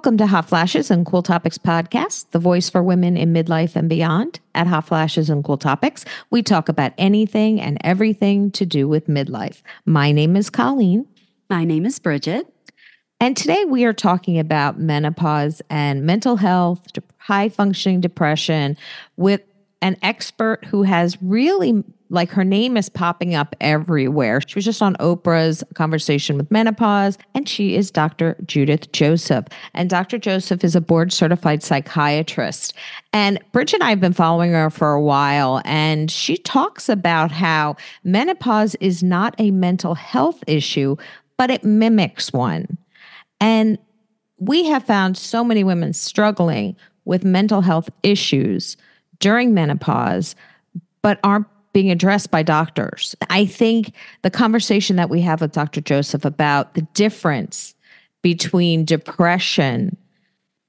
Welcome to Hot Flashes and Cool Topics podcast, the voice for women in midlife and beyond. At Hot Flashes and Cool Topics, we talk about anything and everything to do with midlife. My name is Colleen. My name is Bridget. And today we are talking about menopause and mental health, high functioning depression with an expert who has really like her name is popping up everywhere. She was just on Oprah's conversation with menopause, and she is Dr. Judith Joseph. And Dr. Joseph is a board certified psychiatrist. And Bridget and I have been following her for a while, and she talks about how menopause is not a mental health issue, but it mimics one. And we have found so many women struggling with mental health issues during menopause, but aren't being addressed by doctors. I think the conversation that we have with Dr. Joseph about the difference between depression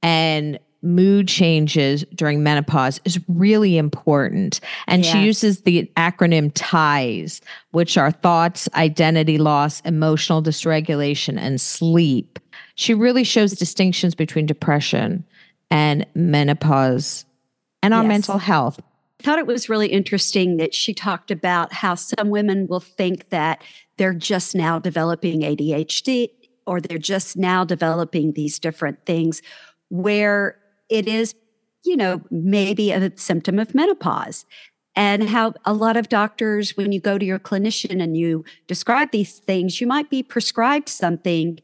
and mood changes during menopause is really important. And she uses the acronym TIES, which are thoughts, identity loss, emotional dysregulation, and sleep. She really shows distinctions between depression and menopause and our yes. mental health. I thought it was really interesting that she talked about how some women will think that they're just now developing ADHD or they're just now developing these different things where it is, you know, maybe a symptom of menopause. And how a lot of doctors, when you go to your clinician and you describe these things, you might be prescribed something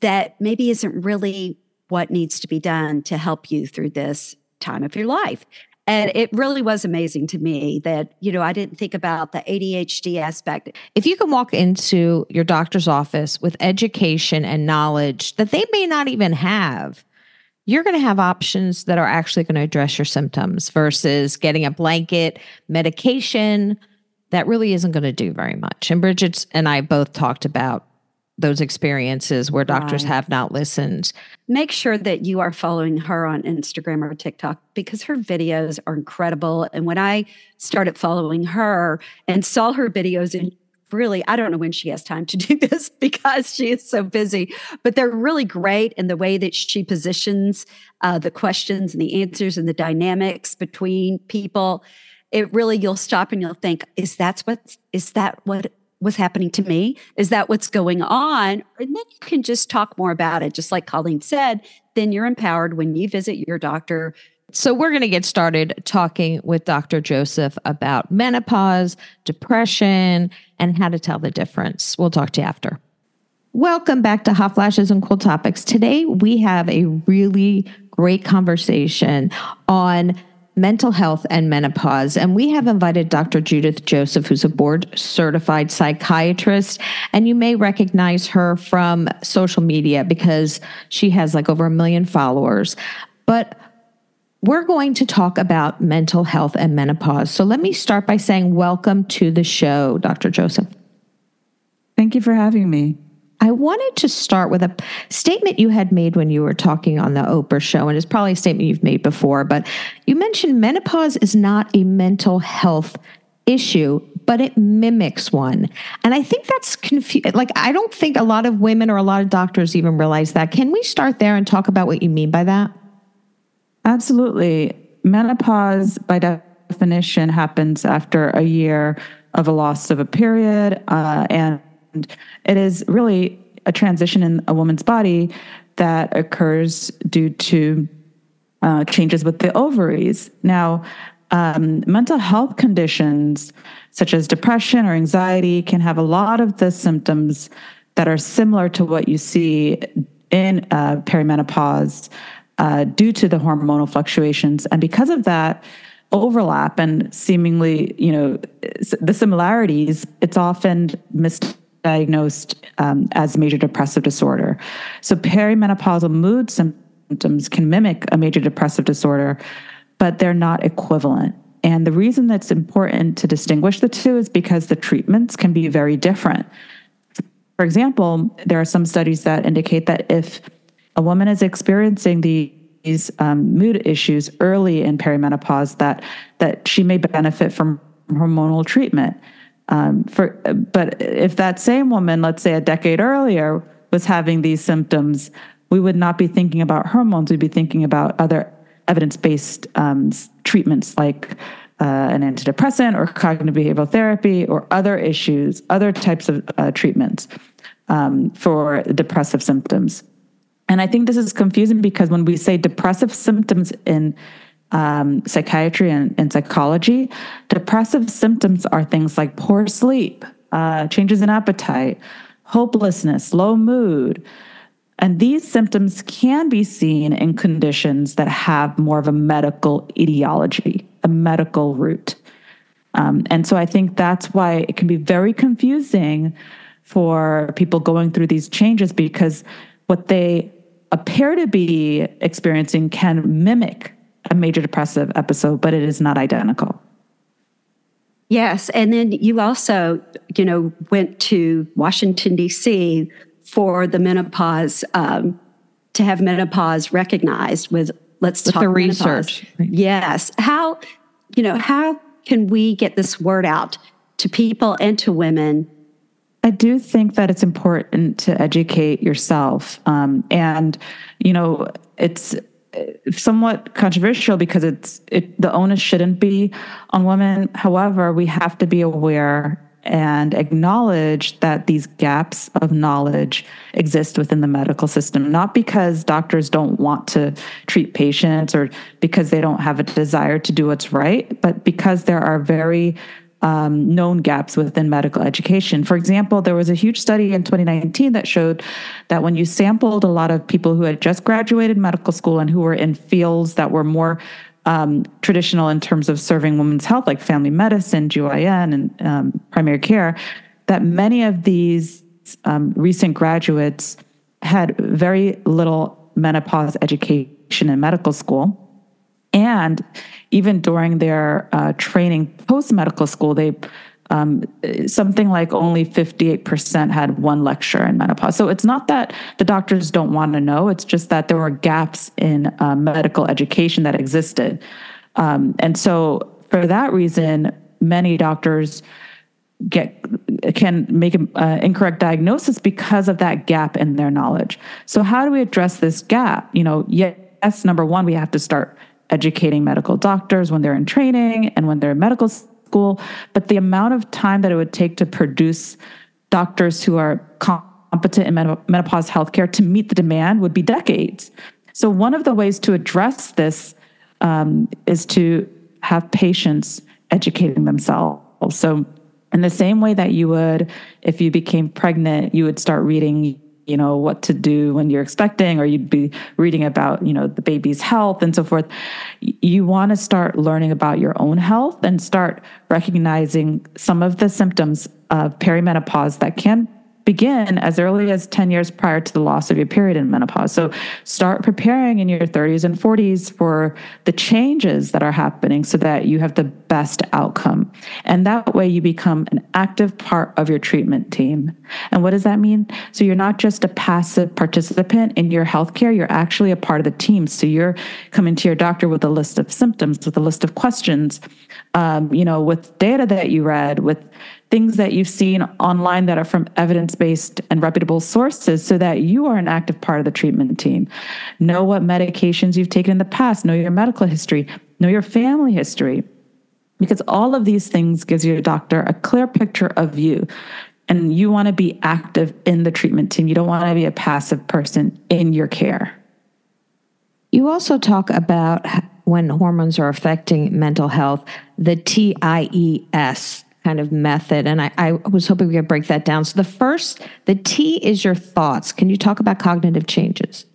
that maybe isn't really what needs to be done to help you through this time of your life. And it really was amazing to me that, you know, I didn't think about the ADHD aspect. If you can walk into your doctor's office with education and knowledge that they may not even have, you're going to have options that are actually going to address your symptoms versus getting a blanket medication that really isn't going to do very much. And Bridget and I both talked about those experiences where doctors right. have not listened. Make sure that you are following her on Instagram or TikTok because her videos are incredible. And when I started following her and saw her videos and really i don't know when she has time to do this because she is so busy but they're really great in the way that she positions uh, the questions and the answers and the dynamics between people it really you'll stop and you'll think is that what is that what was happening to me? Is that what's going on? And then you can just talk more about it. Just like Colleen said, then you're empowered when you visit your doctor. So, we're going to get started talking with Dr. Joseph about menopause, depression, and how to tell the difference. We'll talk to you after. Welcome back to Hot Flashes and Cool Topics. Today, we have a really great conversation on mental health and menopause. And we have invited Dr. Judith Joseph, who's a board certified psychiatrist. And you may recognize her from social media because she has like over a million followers. But we're going to talk about mental health and menopause. So let me start by saying, welcome to the show, Dr. Joseph. Thank you for having me. I wanted to start with a statement you had made when you were talking on the Oprah show, and it's probably a statement you've made before, but you mentioned menopause is not a mental health issue, but it mimics one. And I think that's confused. Like, I don't think a lot of women or a lot of doctors even realize that. Can we start there and talk about what you mean by that? Absolutely. Menopause, by definition, happens after a year of a loss of a period uh, and it is really a transition in a woman's body that occurs due to uh, changes with the ovaries. Now, um, mental health conditions such as depression or anxiety can have a lot of the symptoms that are similar to what you see in uh, perimenopause uh, due to the hormonal fluctuations. And because of that, overlap and seemingly, you know, the similarities, it's often missed diagnosed um, as major depressive disorder. So perimenopausal mood symptoms can mimic a major depressive disorder, but they're not equivalent. And the reason that's important to distinguish the two is because the treatments can be very different. For example, there are some studies that indicate that if a woman is experiencing these um, mood issues early in perimenopause, that that she may benefit from hormonal treatment. Um, for, but if that same woman, let's say a decade earlier, was having these symptoms, we would not be thinking about hormones. We'd be thinking about other evidence based um, treatments like uh, an antidepressant or cognitive behavioral therapy or other issues, other types of uh, treatments um, for depressive symptoms. And I think this is confusing because when we say depressive symptoms in um, psychiatry and, and, psychology, depressive symptoms are things like poor sleep, uh, changes in appetite, hopelessness, low mood. And these symptoms can be seen in conditions that have more of a medical etiology, a medical root. Um, and so I think that's why it can be very confusing for people going through these changes because what they appear to be experiencing can mimic a major depressive episode, but it is not identical. Yes. And then you also, you know, went to Washington, D.C. for the menopause, um, to have menopause recognized with, let's with talk the research. Yes. How, you know, how can we get this word out to people and to women I do think that it's important to educate yourself. Um, and, you know, it's somewhat controversial because it's it, the onus shouldn't be on women. However, we have to be aware and acknowledge that these gaps of knowledge exist within the medical system, not because doctors don't want to treat patients or because they don't have a desire to do what's right, but because there are very um, known gaps within medical education. For example, there was a huge study in 2019 that showed that when you sampled a lot of people who had just graduated medical school and who were in fields that were more um, traditional in terms of serving women's health, like family medicine, GYN, and um, primary care, that many of these um, recent graduates had very little menopause education in medical school. And even during their uh, training post medical school, they um, something like only 58% had one lecture in menopause. So it's not that the doctors don't want to know, it's just that there were gaps in uh, medical education that existed. Um, and so for that reason, many doctors get can make an uh, incorrect diagnosis because of that gap in their knowledge. So how do we address this gap? You know, yes, number one, we have to start educating medical doctors when they're in training and when they're in medical school, but the amount of time that it would take to produce doctors who are competent in menopause healthcare to meet the demand would be decades. So, one of the ways to address this um, is to have patients educating themselves. So, in the same way that you would, if you became pregnant, you would start reading you know what to do when you're expecting or you'd be reading about you know the baby's health and so forth. You want to start learning about your own health and start recognizing some of the symptoms of perimenopause that can begin as early as 10 years prior to the loss of your period in menopause. So start preparing in your 30s and 40s for the changes that are happening so that you have the best outcome. And that way you become an active part of your treatment team. And what does that mean? So you're not just a passive participant in your healthcare, you're actually a part of the team. So you're coming to your doctor with a list of symptoms, with a list of questions, um, you know, with data that you read, with things that you've seen online that are from evidence based and reputable sources so that you are an active part of the treatment team. Know what medications you've taken in the past, know your medical history, know your family history. Because all of these things gives your doctor a clear picture of you. And you want to be active in the treatment team. You don't want to be a passive person in your care. You also talk about when hormones are affecting mental health, the TIES, kind of method. And I, I, was hoping we could break that down. So the first, the T is your thoughts. Can you talk about cognitive changes?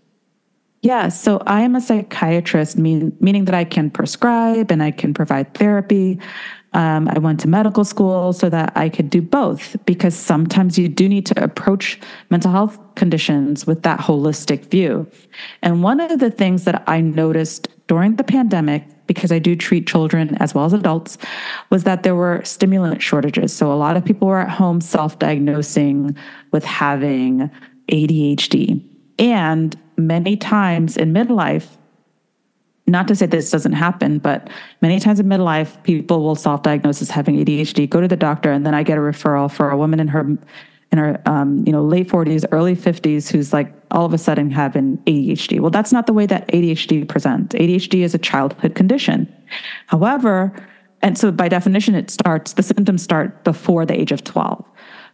Yeah, so I am a psychiatrist, mean, meaning that I can prescribe and I can provide therapy. Um, I went to medical school so that I could do both because sometimes you do need to approach mental health conditions with that holistic view. And one of the things that I noticed during the pandemic because I do treat children as well as adults, was that there were stimulant shortages. So a lot of people were at home self diagnosing with having ADHD. And many times in midlife, not to say this doesn't happen, but many times in midlife, people will self diagnose as having ADHD, go to the doctor, and then I get a referral for a woman in her in her um, you know late 40s early 50s who's like all of a sudden having adhd well that's not the way that adhd presents. Adhd is a childhood condition. However and so by definition it starts the symptoms start before the age of 12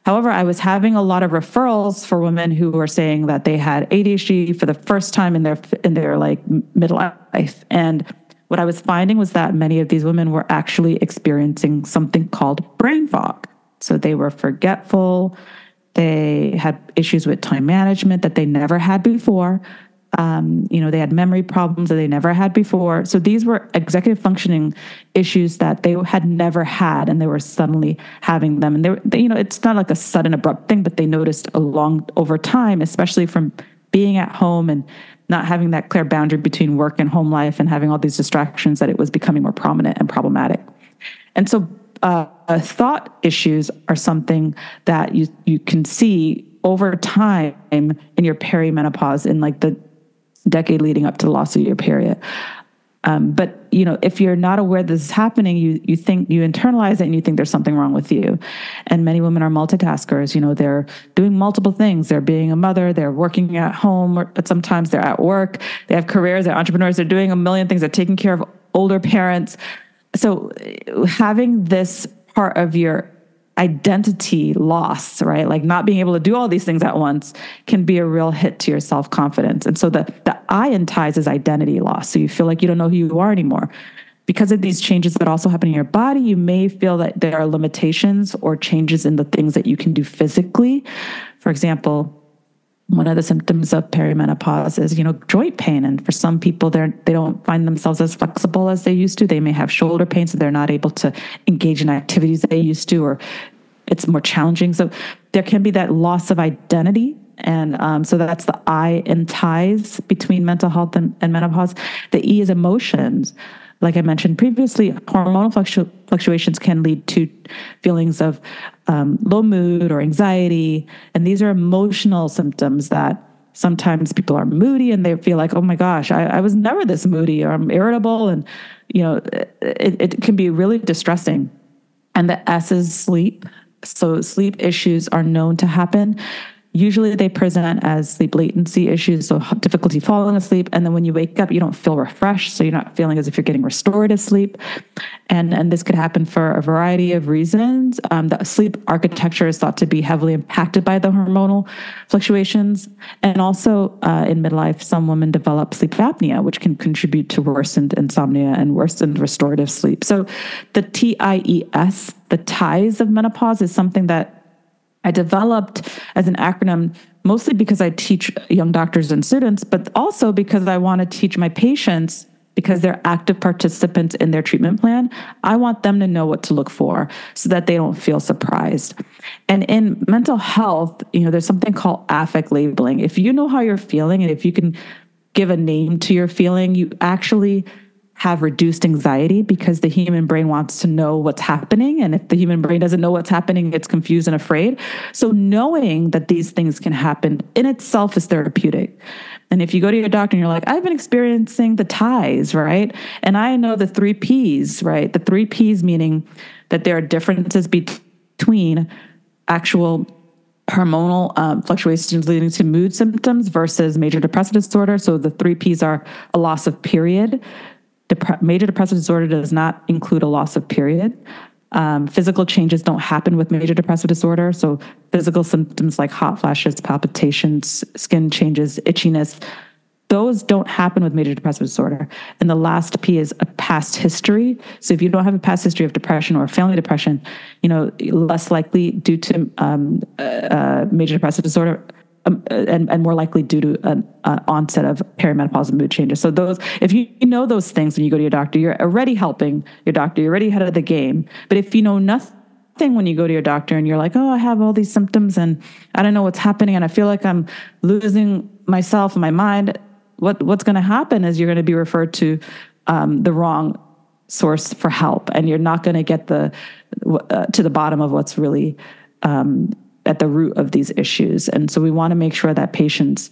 however i was having a lot of referrals for women who were saying that they had adhd for the first time in their in their like middle life. And what i was finding was that many of these women were actually experiencing something called brain fog. So they were forgetful they had issues with time management that they never had before. Um, you know, they had memory problems that they never had before. So these were executive functioning issues that they had never had, and they were suddenly having them. And they, they, you know, it's not like a sudden abrupt thing, but they noticed along over time, especially from being at home and not having that clear boundary between work and home life, and having all these distractions, that it was becoming more prominent and problematic. And so uh, thought issues are something that you you can see over time in your perimenopause in like the decade leading up to the loss of your period. Um, but you know, if you're not aware this is happening, you you think you internalize it and you think there's something wrong with you. And many women are multitaskers. You know, they're doing multiple things. They're being a mother. They're working at home, but sometimes they're at work. They have careers. They're entrepreneurs. They're doing a million things. They're taking care of older parents so uh, having this part of your identity loss, right? Like not being able to do all these things at once can be a real hit to your self-confidence. And so the the I in ties is identity loss. So you feel like you don't know who you are anymore. Because of these changes that also happen in your body, you may feel that there are limitations or changes in the things that you can do physically. For example, one of the symptoms of perimenopause is you know joint pain. And for some people they're they don't find themselves as flexible as they used to. They may have shoulder pain so they're not able to engage in activities they used to or it's more challenging. So there can be that loss of identity. And um, so that's the i in ties between mental health and, and menopause. The e is emotions like I mentioned previously, hormonal fluctu- fluctuations can lead to feelings of um, low mood or anxiety. And these are emotional symptoms that sometimes people are moody and they feel like, oh my gosh, I, I was never this moody or I'm irritable. And, you know, it, it can be really distressing. And the S is sleep. So sleep issues are known to happen Usually they present as sleep latency issues, so difficulty falling asleep. And then when you wake up, you don't feel refreshed. So you're not feeling as if you're getting restorative sleep. And, and this could happen for a variety of reasons. Um, the sleep architecture is thought to be heavily impacted by the hormonal fluctuations. And also uh, in midlife, some women develop sleep apnea, which can contribute to worsened insomnia and worsened restorative sleep. So the TIES, the ties of menopause, is something that I developed as an acronym mostly because I teach young doctors and students, but also because I want to teach my patients because they're active participants in their treatment plan. I want them to know what to look for so that they don't feel surprised. And in mental health, you know, there's something called affect labeling. If you know how you're feeling and if you can give a name to your feeling, you actually have reduced anxiety because the human brain wants to know what's happening. And if the human brain doesn't know what's happening, it's confused and afraid. So, knowing that these things can happen in itself is therapeutic. And if you go to your doctor and you're like, I've been experiencing the ties, right? And I know the three P's, right? The three P's meaning that there are differences between actual hormonal um, fluctuations leading to mood symptoms versus major depressive disorder. So the three P's are a loss of period, Major depressive disorder does not include a loss of period. Um, physical changes don't happen with major depressive disorder. So, physical symptoms like hot flashes, palpitations, skin changes, itchiness, those don't happen with major depressive disorder. And the last P is a past history. So, if you don't have a past history of depression or family depression, you know, less likely due to um, uh, uh major depressive disorder, um, and, and more likely due to an uh, onset of perimenopausal mood changes. So those, if you, you know those things when you go to your doctor, you're already helping your doctor. You're already ahead of the game. But if you know nothing when you go to your doctor and you're like, oh, I have all these symptoms and I don't know what's happening and I feel like I'm losing myself and my mind. What what's going to happen is you're going to be referred to um, the wrong source for help, and you're not going to get the uh, to the bottom of what's really um, at the root of these issues. And so we want to make sure that patients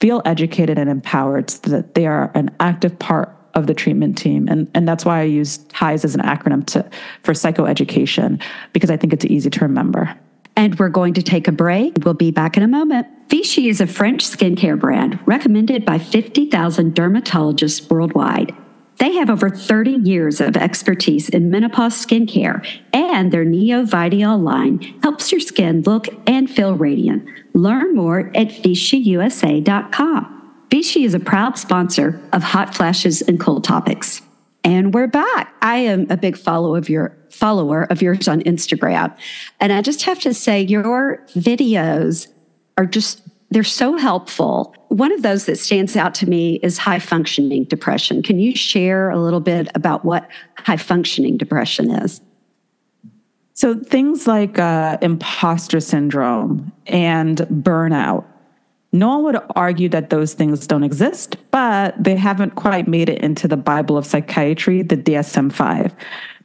feel educated and empowered so that they are an active part of the treatment team. And, and that's why I use TIES as an acronym to, for psychoeducation, because I think it's easy to remember. And we're going to take a break. We'll be back in a moment. Vichy is a French skincare brand recommended by 50,000 dermatologists worldwide. They have over 30 years of expertise in menopause skincare, and their Neovadiol line helps your skin look and feel radiant. Learn more at VichyUSA.com. Vichy is a proud sponsor of Hot Flashes and Cool Topics. And we're back. I am a big follower of your follower of yours on Instagram. And I just have to say your videos are just they're so helpful. One of those that stands out to me is high functioning depression. Can you share a little bit about what high functioning depression is? So, things like uh, imposter syndrome and burnout, no one would argue that those things don't exist, but they haven't quite made it into the Bible of psychiatry, the DSM 5.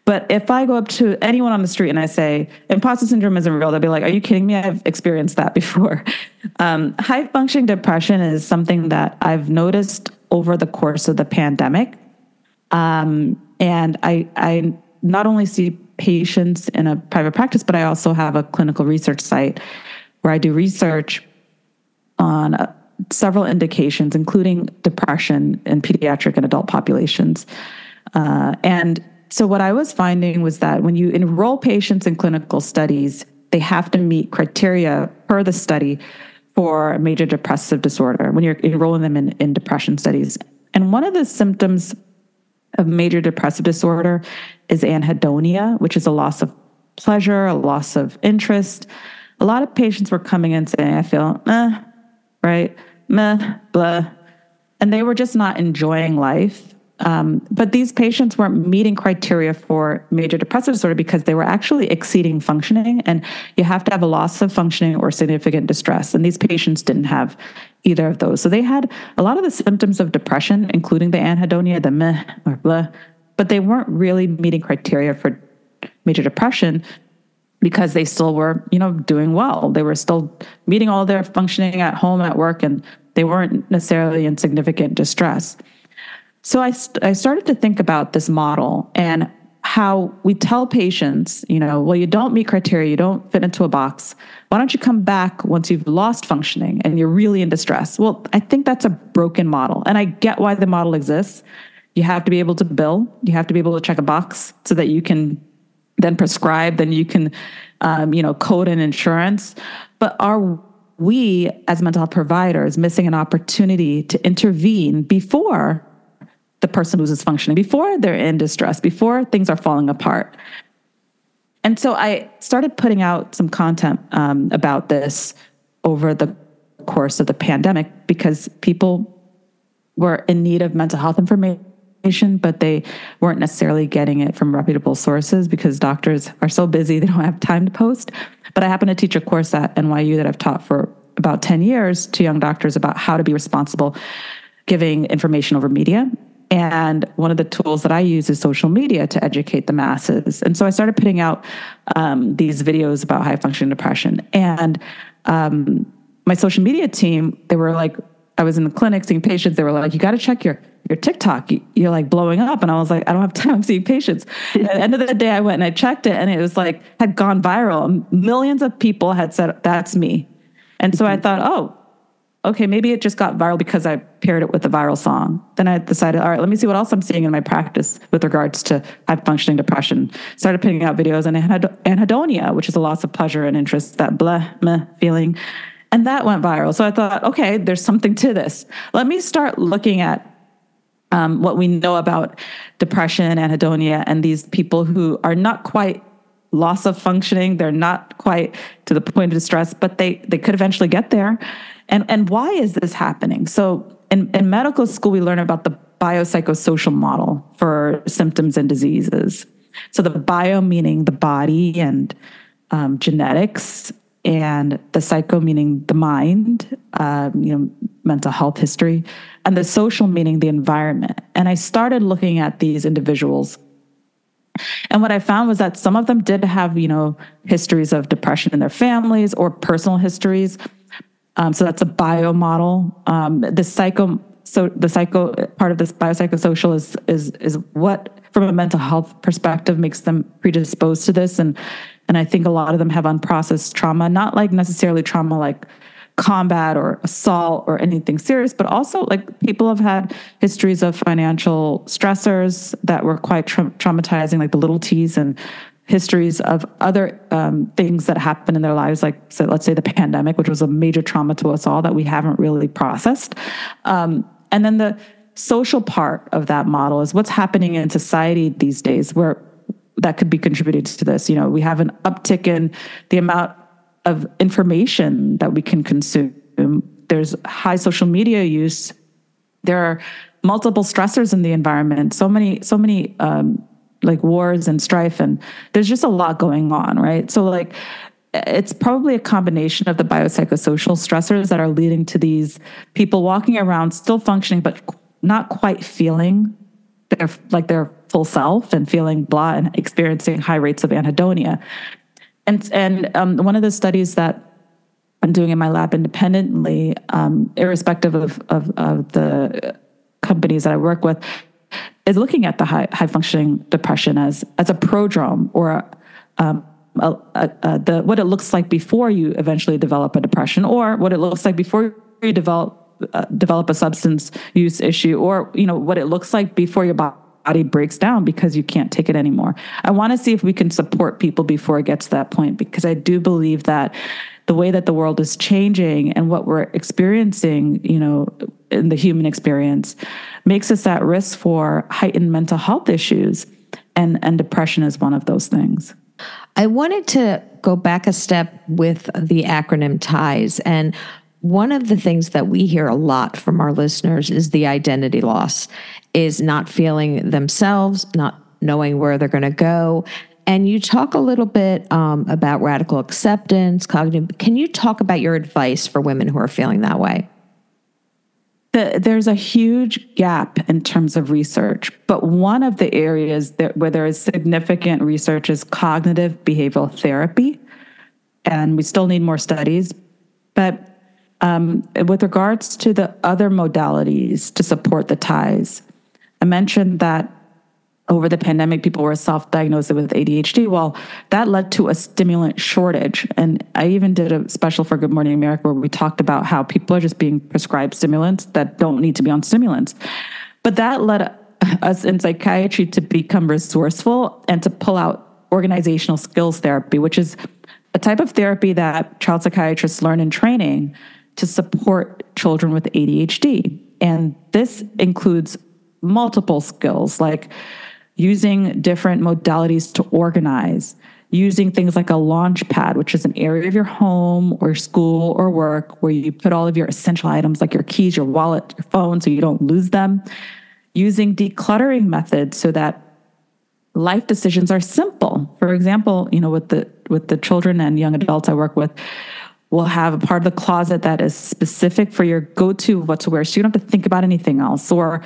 But if I go up to anyone on the street and I say, imposter syndrome isn't real, they'll be like, are you kidding me? I've experienced that before. Um, high functioning depression is something that I've noticed over the course of the pandemic. Um, and I, I not only see patients in a private practice, but I also have a clinical research site where I do research on uh, several indications, including depression in pediatric and adult populations. Uh, and so, what I was finding was that when you enroll patients in clinical studies, they have to meet criteria per the study for major depressive disorder when you're enrolling them in, in depression studies. And one of the symptoms of major depressive disorder is anhedonia, which is a loss of pleasure, a loss of interest. A lot of patients were coming in saying, I feel, meh, right? Meh, blah. And they were just not enjoying life. Um, but these patients weren't meeting criteria for major depressive disorder because they were actually exceeding functioning. And you have to have a loss of functioning or significant distress. And these patients didn't have either of those. So they had a lot of the symptoms of depression, including the anhedonia, the meh or blah, but they weren't really meeting criteria for major depression because they still were, you know, doing well. They were still meeting all their functioning at home, at work, and they weren't necessarily in significant distress. So I, st- I started to think about this model and how we tell patients, you know, well, you don't meet criteria, you don't fit into a box. Why don't you come back once you've lost functioning and you're really in distress? Well, I think that's a broken model. And I get why the model exists. You have to be able to bill, you have to be able to check a box so that you can then prescribe, then you can, um, you know, code an insurance. But are we as mental health providers missing an opportunity to intervene before the person loses functioning, before they're in distress, before things are falling apart. And so I started putting out some content um, about this over the course of the pandemic because people were in need of mental health information, but they weren't necessarily getting it from reputable sources because doctors are so busy they don't have time to post. But I happen to teach a course at NYU that I've taught for about 10 years to young doctors about how to be responsible giving information over media and one of the tools that I use is social media to educate the masses. And so I started putting out um, these videos about high functioning depression. And um, my social media team, they were like, I was in the clinic seeing patients. They were like, you got to check your your TikTok. You're like blowing up. And I was like, I don't have time I'm seeing patients. At the end of the day, I went and I checked it and it was like, had gone viral. Millions of people had said, that's me. And so I thought, oh, okay, maybe it just got viral because I paired it with a viral song. Then I decided, all right, let me see what else I'm seeing in my practice with regards to high functioning depression. Started putting out videos on anhedonia, which is a loss of pleasure and interest, that blah, meh feeling. And that went viral. So I thought, okay, there's something to this. Let me start looking at um, what we know about depression, anhedonia, and these people who are not quite loss of functioning. They're not quite to the point of distress, but they they could eventually get there. And, and why is this happening? So, in, in medical school, we learn about the biopsychosocial model for symptoms and diseases. So, the bio meaning the body and um, genetics, and the psycho meaning the mind, um, you know, mental health history, and the social meaning the environment. And I started looking at these individuals and what I found was that some of them did have, you know, histories of depression in their families or personal histories. Um, so that's a bio model. Um, the psycho, so the psycho part of this biopsychosocial is is is what, from a mental health perspective, makes them predisposed to this. And And I think a lot of them have unprocessed trauma, not like necessarily trauma like combat or assault or anything serious, but also like people have had histories of financial stressors that were quite tra- traumatizing, like the little T's and histories of other um, things that happened in their lives, like so let's say the pandemic, which was a major trauma to us all that we haven't really processed. Um, and then the social part of that model is what's happening in society these days, where that could be contributed to this. You know, we have an uptick in the amount of information that we can consume. There's high social media use. There are multiple stressors in the environment. So many, so many um, like wars and strife, and there's just a lot going on, right? So like, it's probably a combination of the biopsychosocial stressors that are leading to these people walking around still functioning, but not quite feeling their like their full self and feeling blah and experiencing high rates of anhedonia. And and um, one of the studies that I'm doing in my lab independently, um, irrespective of, of, of the companies that I work with, is looking at the high high functioning depression as as a prodrome or um, a, a, a, the what it looks like before you eventually develop a depression, or what it looks like before you develop uh, develop a substance use issue, or you know what it looks like before your body breaks down because you can't take it anymore. I want to see if we can support people before it gets to that point because I do believe that the way that the world is changing and what we're experiencing, you know, in the human experience makes us at risk for heightened mental health issues and and depression is one of those things. I wanted to go back a step with the acronym TIES and one of the things that we hear a lot from our listeners is the identity loss is not feeling themselves, not knowing where they're going to go. And you talk a little bit um, about radical acceptance, cognitive. Can you talk about your advice for women who are feeling that way? The, there's a huge gap in terms of research, but one of the areas that, where there is significant research is cognitive behavioral therapy, and we still need more studies. But um, with regards to the other modalities to support the ties, I mentioned that over the pandemic, people were self diagnosed with ADHD. Well, that led to a stimulant shortage. And I even did a special for Good Morning America where we talked about how people are just being prescribed stimulants that don't need to be on stimulants. But that led us in psychiatry to become resourceful and to pull out organizational skills therapy, which is a type of therapy that child psychiatrists learn in training to support children with ADHD. And this includes multiple skills like using different modalities to organize, using things like a launch pad, which is an area of your home or school or work where you put all of your essential items like your keys, your wallet, your phone, so you don't lose them. Using decluttering methods so that life decisions are simple. For example, you know, with the with the children and young adults I work with, we'll have a part of the closet that is specific for your go-to what to wear so you don't have to think about anything else or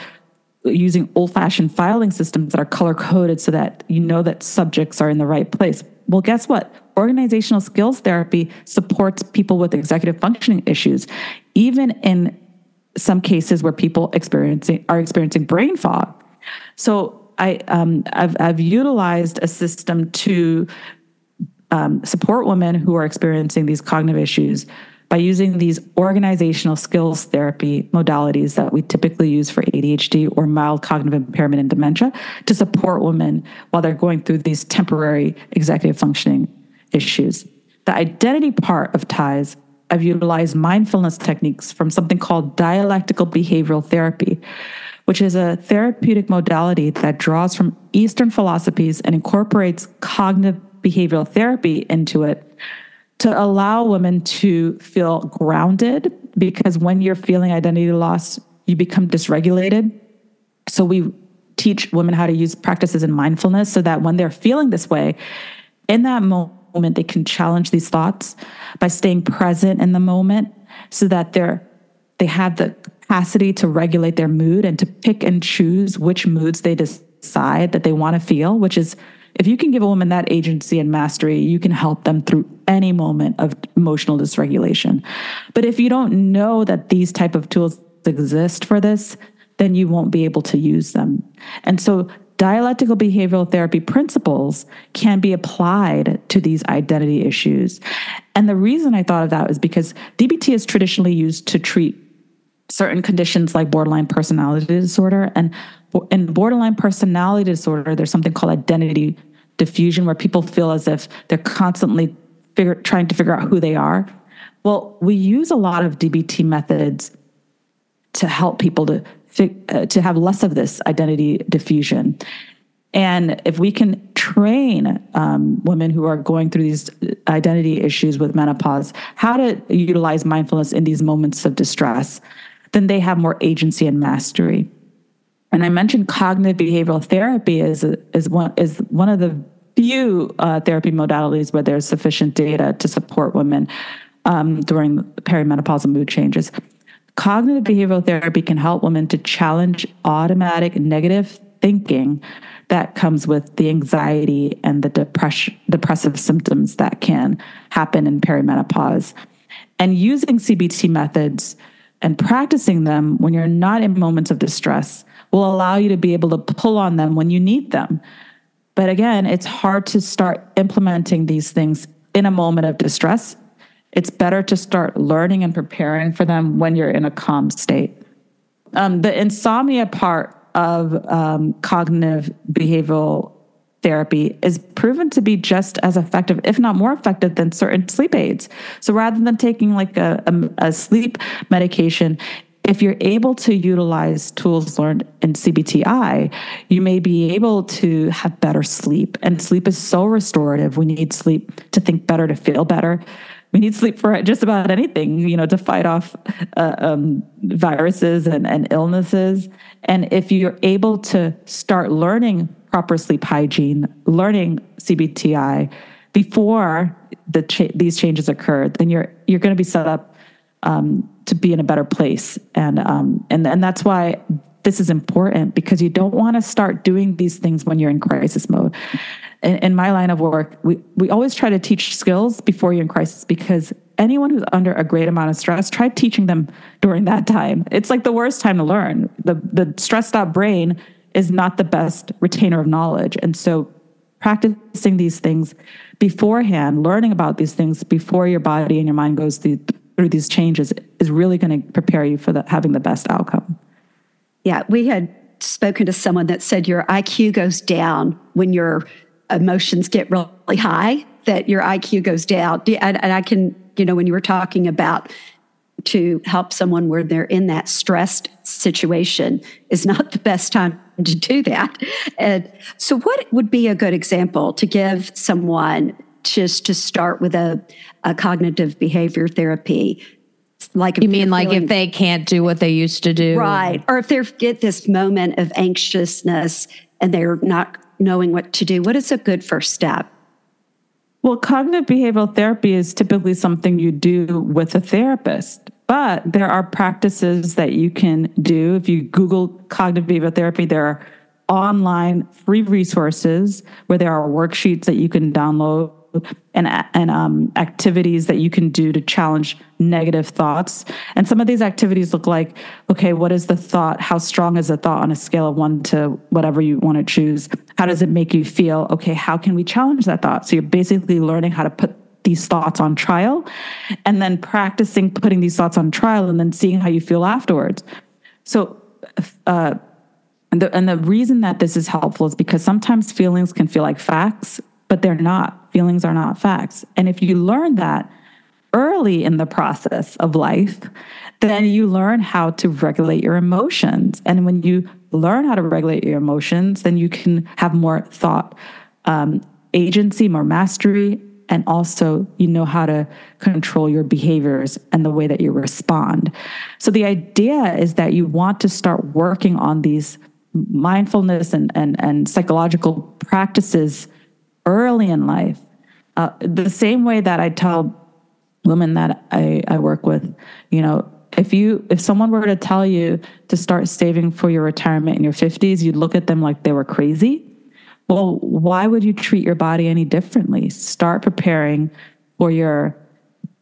using old fashioned filing systems that are color coded so that you know that subjects are in the right place. Well, guess what? Organizational skills therapy supports people with executive functioning issues, even in some cases where people experiencing are experiencing brain fog. So I um, I've, I've utilized a system to um, support women who are experiencing these cognitive issues by using these organizational skills therapy modalities that we typically use for ADHD or mild cognitive impairment and dementia to support women while they're going through these temporary executive functioning issues. The identity part of TIES, I've utilized mindfulness techniques from something called dialectical behavioral therapy, which is a therapeutic modality that draws from Eastern philosophies and incorporates cognitive behavioral therapy into it to allow women to feel grounded because when you're feeling identity loss, you become dysregulated. So we teach women how to use practices in mindfulness so that when they're feeling this way, in that moment, they can challenge these thoughts by staying present in the moment so that they're they have the capacity to regulate their mood and to pick and choose which moods they decide that they want to feel, which is if you can give a woman that agency and mastery, you can help them through any moment of emotional dysregulation. But if you don't know that these type of tools exist for this, then you won't be able to use them. And so dialectical behavioral therapy principles can be applied to these identity issues. And the reason I thought of that was because DBT is traditionally used to treat certain conditions like borderline personality disorder. And in borderline personality disorder, there's something called identity diffusion where people feel as if they're constantly figure, trying to figure out who they are. Well, we use a lot of DBT methods to help people to uh, to have less of this identity diffusion. And if we can train um, women who are going through these identity issues with menopause how to utilize mindfulness in these moments of distress, then they have more agency and mastery. And I mentioned cognitive behavioral therapy is is one is one of the few uh, therapy modalities where there's sufficient data to support women um, during perimenopausal mood changes. Cognitive behavioral therapy can help women to challenge automatic negative thinking that comes with the anxiety and the depression, depressive symptoms that can happen in perimenopause. And using CBT methods and practicing them when you're not in moments of distress will allow you to be able to pull on them when you need them. But again, it's hard to start implementing these things in a moment of distress. It's better to start learning and preparing for them when you're in a calm state. Um, the insomnia part of um, cognitive behavioral therapy is proven to be just as effective, if not more effective, than certain sleep aids. So rather than taking like a, a, a sleep medication, if you're able to utilize tools learned in CBTI, you may be able to have better sleep. And sleep is so restorative. We need sleep to think better, to feel better. We need sleep for just about anything, you know, to fight off uh, um, viruses and, and illnesses. And if you're able to start learning proper sleep hygiene, learning CBTI before the cha- these changes occur, then you're you're going to be set up um, to be in a better place. And um, and and that's why this is important because you don't want to start doing these things when you're in crisis mode. In, in my line of work, we we always try to teach skills before you're in crisis because anyone who's under a great amount of stress, try teaching them during that time. It's like the worst time to learn. The the stressed out brain is not the best retainer of knowledge, and so practicing these things beforehand, learning about these things before your body and your mind goes through through these changes is really going to prepare you for the, having the best outcome. Yeah, we had spoken to someone that said your IQ goes down when your emotions get really high, that your IQ goes down. And, and I can, you know, when you were talking about to help someone where they're in that stressed situation is not the best time to do that. And so, what would be a good example to give someone just to start with a, a cognitive behavior therapy. Like you mean like feeling, if they can't do what they used to do right. Or if they get this moment of anxiousness and they're not knowing what to do what is a good first step? Well cognitive behavioral therapy is typically something you do with a therapist but there are practices that you can do. If you google cognitive behavioral therapy there are online free resources where there are worksheets that you can download and and um, activities that you can do to challenge negative thoughts. And some of these activities look like, okay, what is the thought? How strong is the thought on a scale of one to whatever you want to choose? How does it make you feel? Okay, how can we challenge that thought? So you're basically learning how to put these thoughts on trial and then practicing putting these thoughts on trial and then seeing how you feel afterwards. So, uh, and the, and the reason that this is helpful is because sometimes feelings can feel like facts but they're not. Feelings are not facts. And if you learn that early in the process of life, then you learn how to regulate your emotions. And when you learn how to regulate your emotions, then you can have more thought um, agency, more mastery, and also you know how to control your behaviors and the way that you respond. So the idea is that you want to start working on these mindfulness and, and, and psychological practices early in life. Uh, the same way that I tell women that I, I work with, you know, if you if someone were to tell you to start saving for your retirement in your 50s, you'd look at them like they were crazy. Well, why would you treat your body any differently? Start preparing for your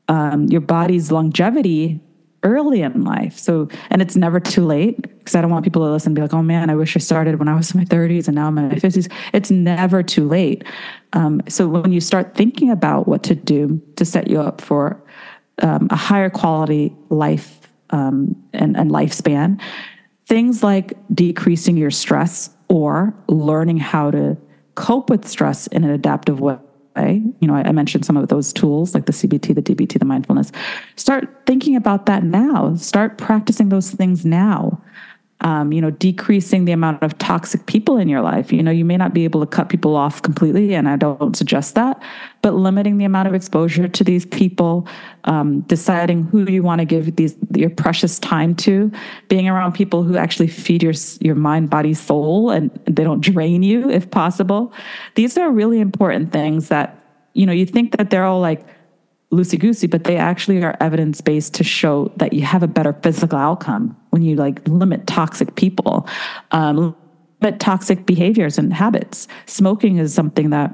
um, your body's longevity early in life. So, and it's never too late because I don't want people to listen and be like, oh man, I wish I started when I was in my 30s and now I'm in my 50s. It's never too late. Um, so, when you start thinking about what to do to set you up for um, a higher quality life um, and, and lifespan, things like decreasing your stress or learning how to cope with stress in an adaptive way you know, I, I, mentioned some of those tools like the CBT, the DBT, the mindfulness. Start thinking about that now. Start practicing those things now. Um, you know, decreasing the amount of toxic people in your life. You know, you may not be able to cut people off completely, and I don't suggest that, but limiting the amount of exposure to these people, um, deciding who you want to give these your precious time to, being around people who actually feed your your mind, body, soul, and they don't drain you if possible. These are really important things that you know you think that they're all like loosey goosey, but they actually are evidence based to show that you have a better physical outcome when you like limit toxic people, um, limit toxic behaviors and habits. Smoking is something that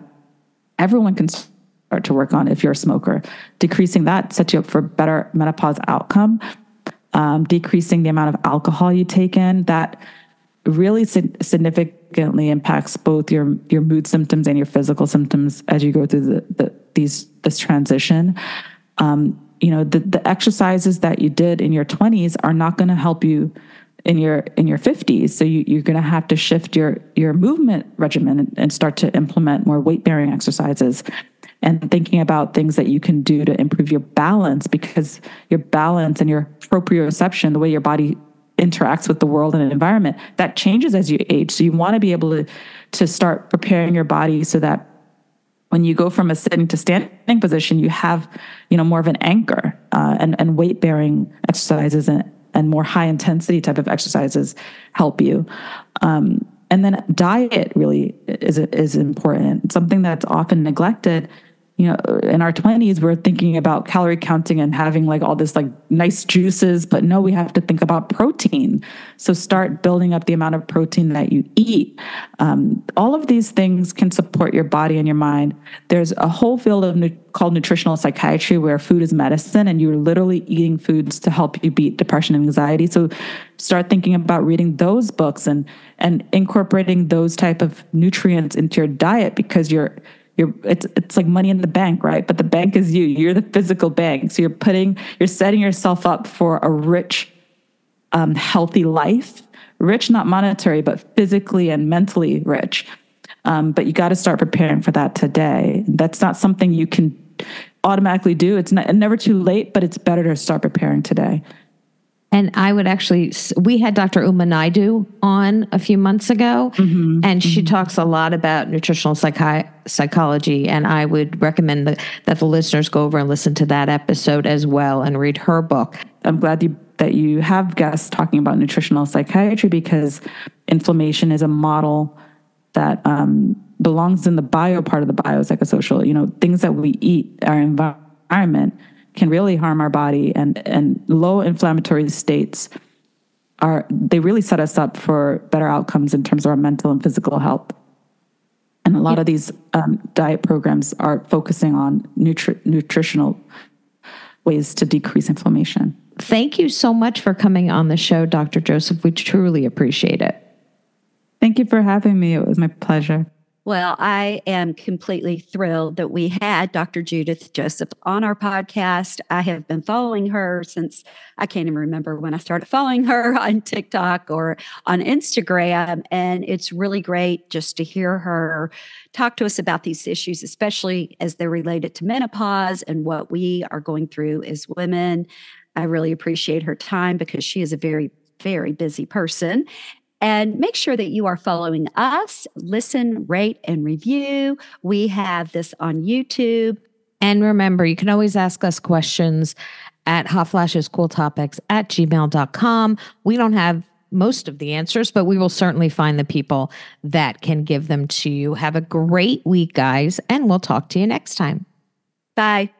everyone can start to work on if you're a smoker. Decreasing that sets you up for better menopause outcome. Um, decreasing the amount of alcohol you take in that really significantly impacts both your your mood symptoms and your physical symptoms as you go through the, the these this transition. Um, you know, the the exercises that you did in your 20s are not going to help you in your in your 50s so you, you're going to have to shift your your movement regimen and, and start to implement more weight bearing exercises and thinking about things that you can do to improve your balance because your balance and your proprioception the way your body interacts with the world and environment that changes as you age. So you want to be able to to start preparing your body so that when you go from a sitting to standing position you have you know more of an anchor uh, and and weight bearing exercises and and more high intensity type of exercises help you. Um, and then diet really is is important. Something that's often neglected you know, in our 20s, we're thinking about calorie counting and having like all this like nice juices, but no, we have to think about protein. So start building up the amount of protein that you eat. Um, all of these things can support your body and your mind. There's a whole field of nu- called nutritional psychiatry where food is medicine and you're literally eating foods to help you beat depression and anxiety. So start thinking about reading those books and and incorporating those type of nutrients into your diet because you're you're it's it's like money in the bank, right? But the bank is you. You're the physical bank. So you're putting you're setting yourself up for a rich, um, healthy life. Rich, not monetary, but physically and mentally rich. Um, but you got to start preparing for that today. That's not something you can automatically do. It's not, never too late, but it's better to start preparing today. And I would actually, we had Dr. Uma Naidoo on a few months ago, mm-hmm. and she mm-hmm. talks a lot about nutritional psychi- psychology. And I would recommend that, that the listeners go over and listen to that episode as well and read her book. I'm glad you, that you have guests talking about nutritional psychiatry because inflammation is a model that um, belongs in the bio part of the biopsychosocial. You know, things that we eat, our environment can really harm our body and and low inflammatory states are they really set us up for better outcomes in terms of our mental and physical health. And a lot yeah. of these um, diet programs are focusing on nutri- nutritional ways to decrease inflammation. Thank you so much for coming on the show dr joseph. We truly appreciate it. Thank you for having me. It was my pleasure well, I am completely thrilled that we had Dr. Judith Joseph on our podcast. I have been following her since I can't even remember when I started following her on TikTok or on Instagram. And it's really great just to hear her talk to us about these issues, especially as they're related to menopause and what we are going through as women. I really appreciate her time because she is a very very busy person. And make sure that you are following us, listen, rate, and review. We have this on YouTube. And remember, you can always ask us questions at hot flashes cool topics at gmail.com. We don't have most of the answers, but we will certainly find the people that can give them to you. Have a great week, guys, and we'll talk to you next time. Bye.